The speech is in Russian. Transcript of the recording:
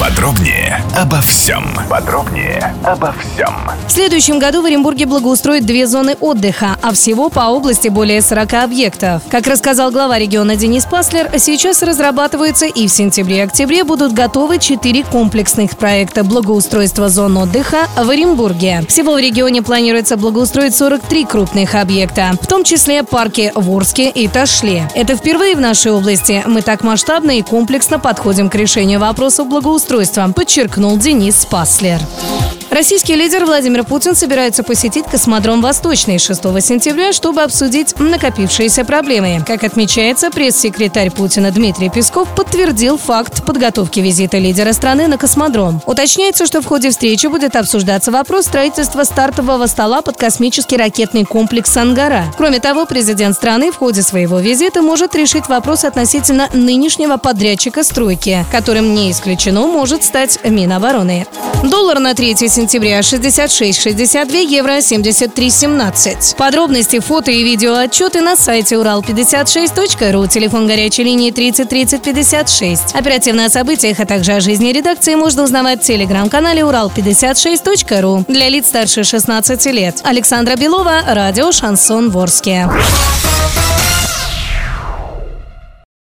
Подробнее обо всем. Подробнее обо всем. В следующем году в Оренбурге благоустроят две зоны отдыха, а всего по области более 40 объектов. Как рассказал глава региона Денис Паслер, сейчас разрабатываются и в сентябре и октябре будут готовы четыре комплексных проекта благоустройства зон отдыха в Оренбурге. Всего в регионе планируется благоустроить 43 крупных объекта, в том числе парки в и Ташле. Это впервые в нашей области. Мы так масштабно и комплексно подходим к решению вопросов благоустройства, подчеркнул Денис Паслер. Российский лидер Владимир Путин собирается посетить космодром «Восточный» 6 сентября, чтобы обсудить накопившиеся проблемы. Как отмечается, пресс-секретарь Путина Дмитрий Песков подтвердил факт подготовки визита лидера страны на космодром. Уточняется, что в ходе встречи будет обсуждаться вопрос строительства стартового стола под космический ракетный комплекс «Ангара». Кроме того, президент страны в ходе своего визита может решить вопрос относительно нынешнего подрядчика стройки, которым не исключено может стать Минобороны. Доллар на 3 сентября 66,62 евро 73,17. Подробности, фото и видео отчеты на сайте урал56.ру, телефон горячей линии 30 30 56. Оперативно о событиях, а также о жизни редакции можно узнавать в телеграм-канале урал56.ру для лиц старше 16 лет. Александра Белова, радио «Шансон Ворске».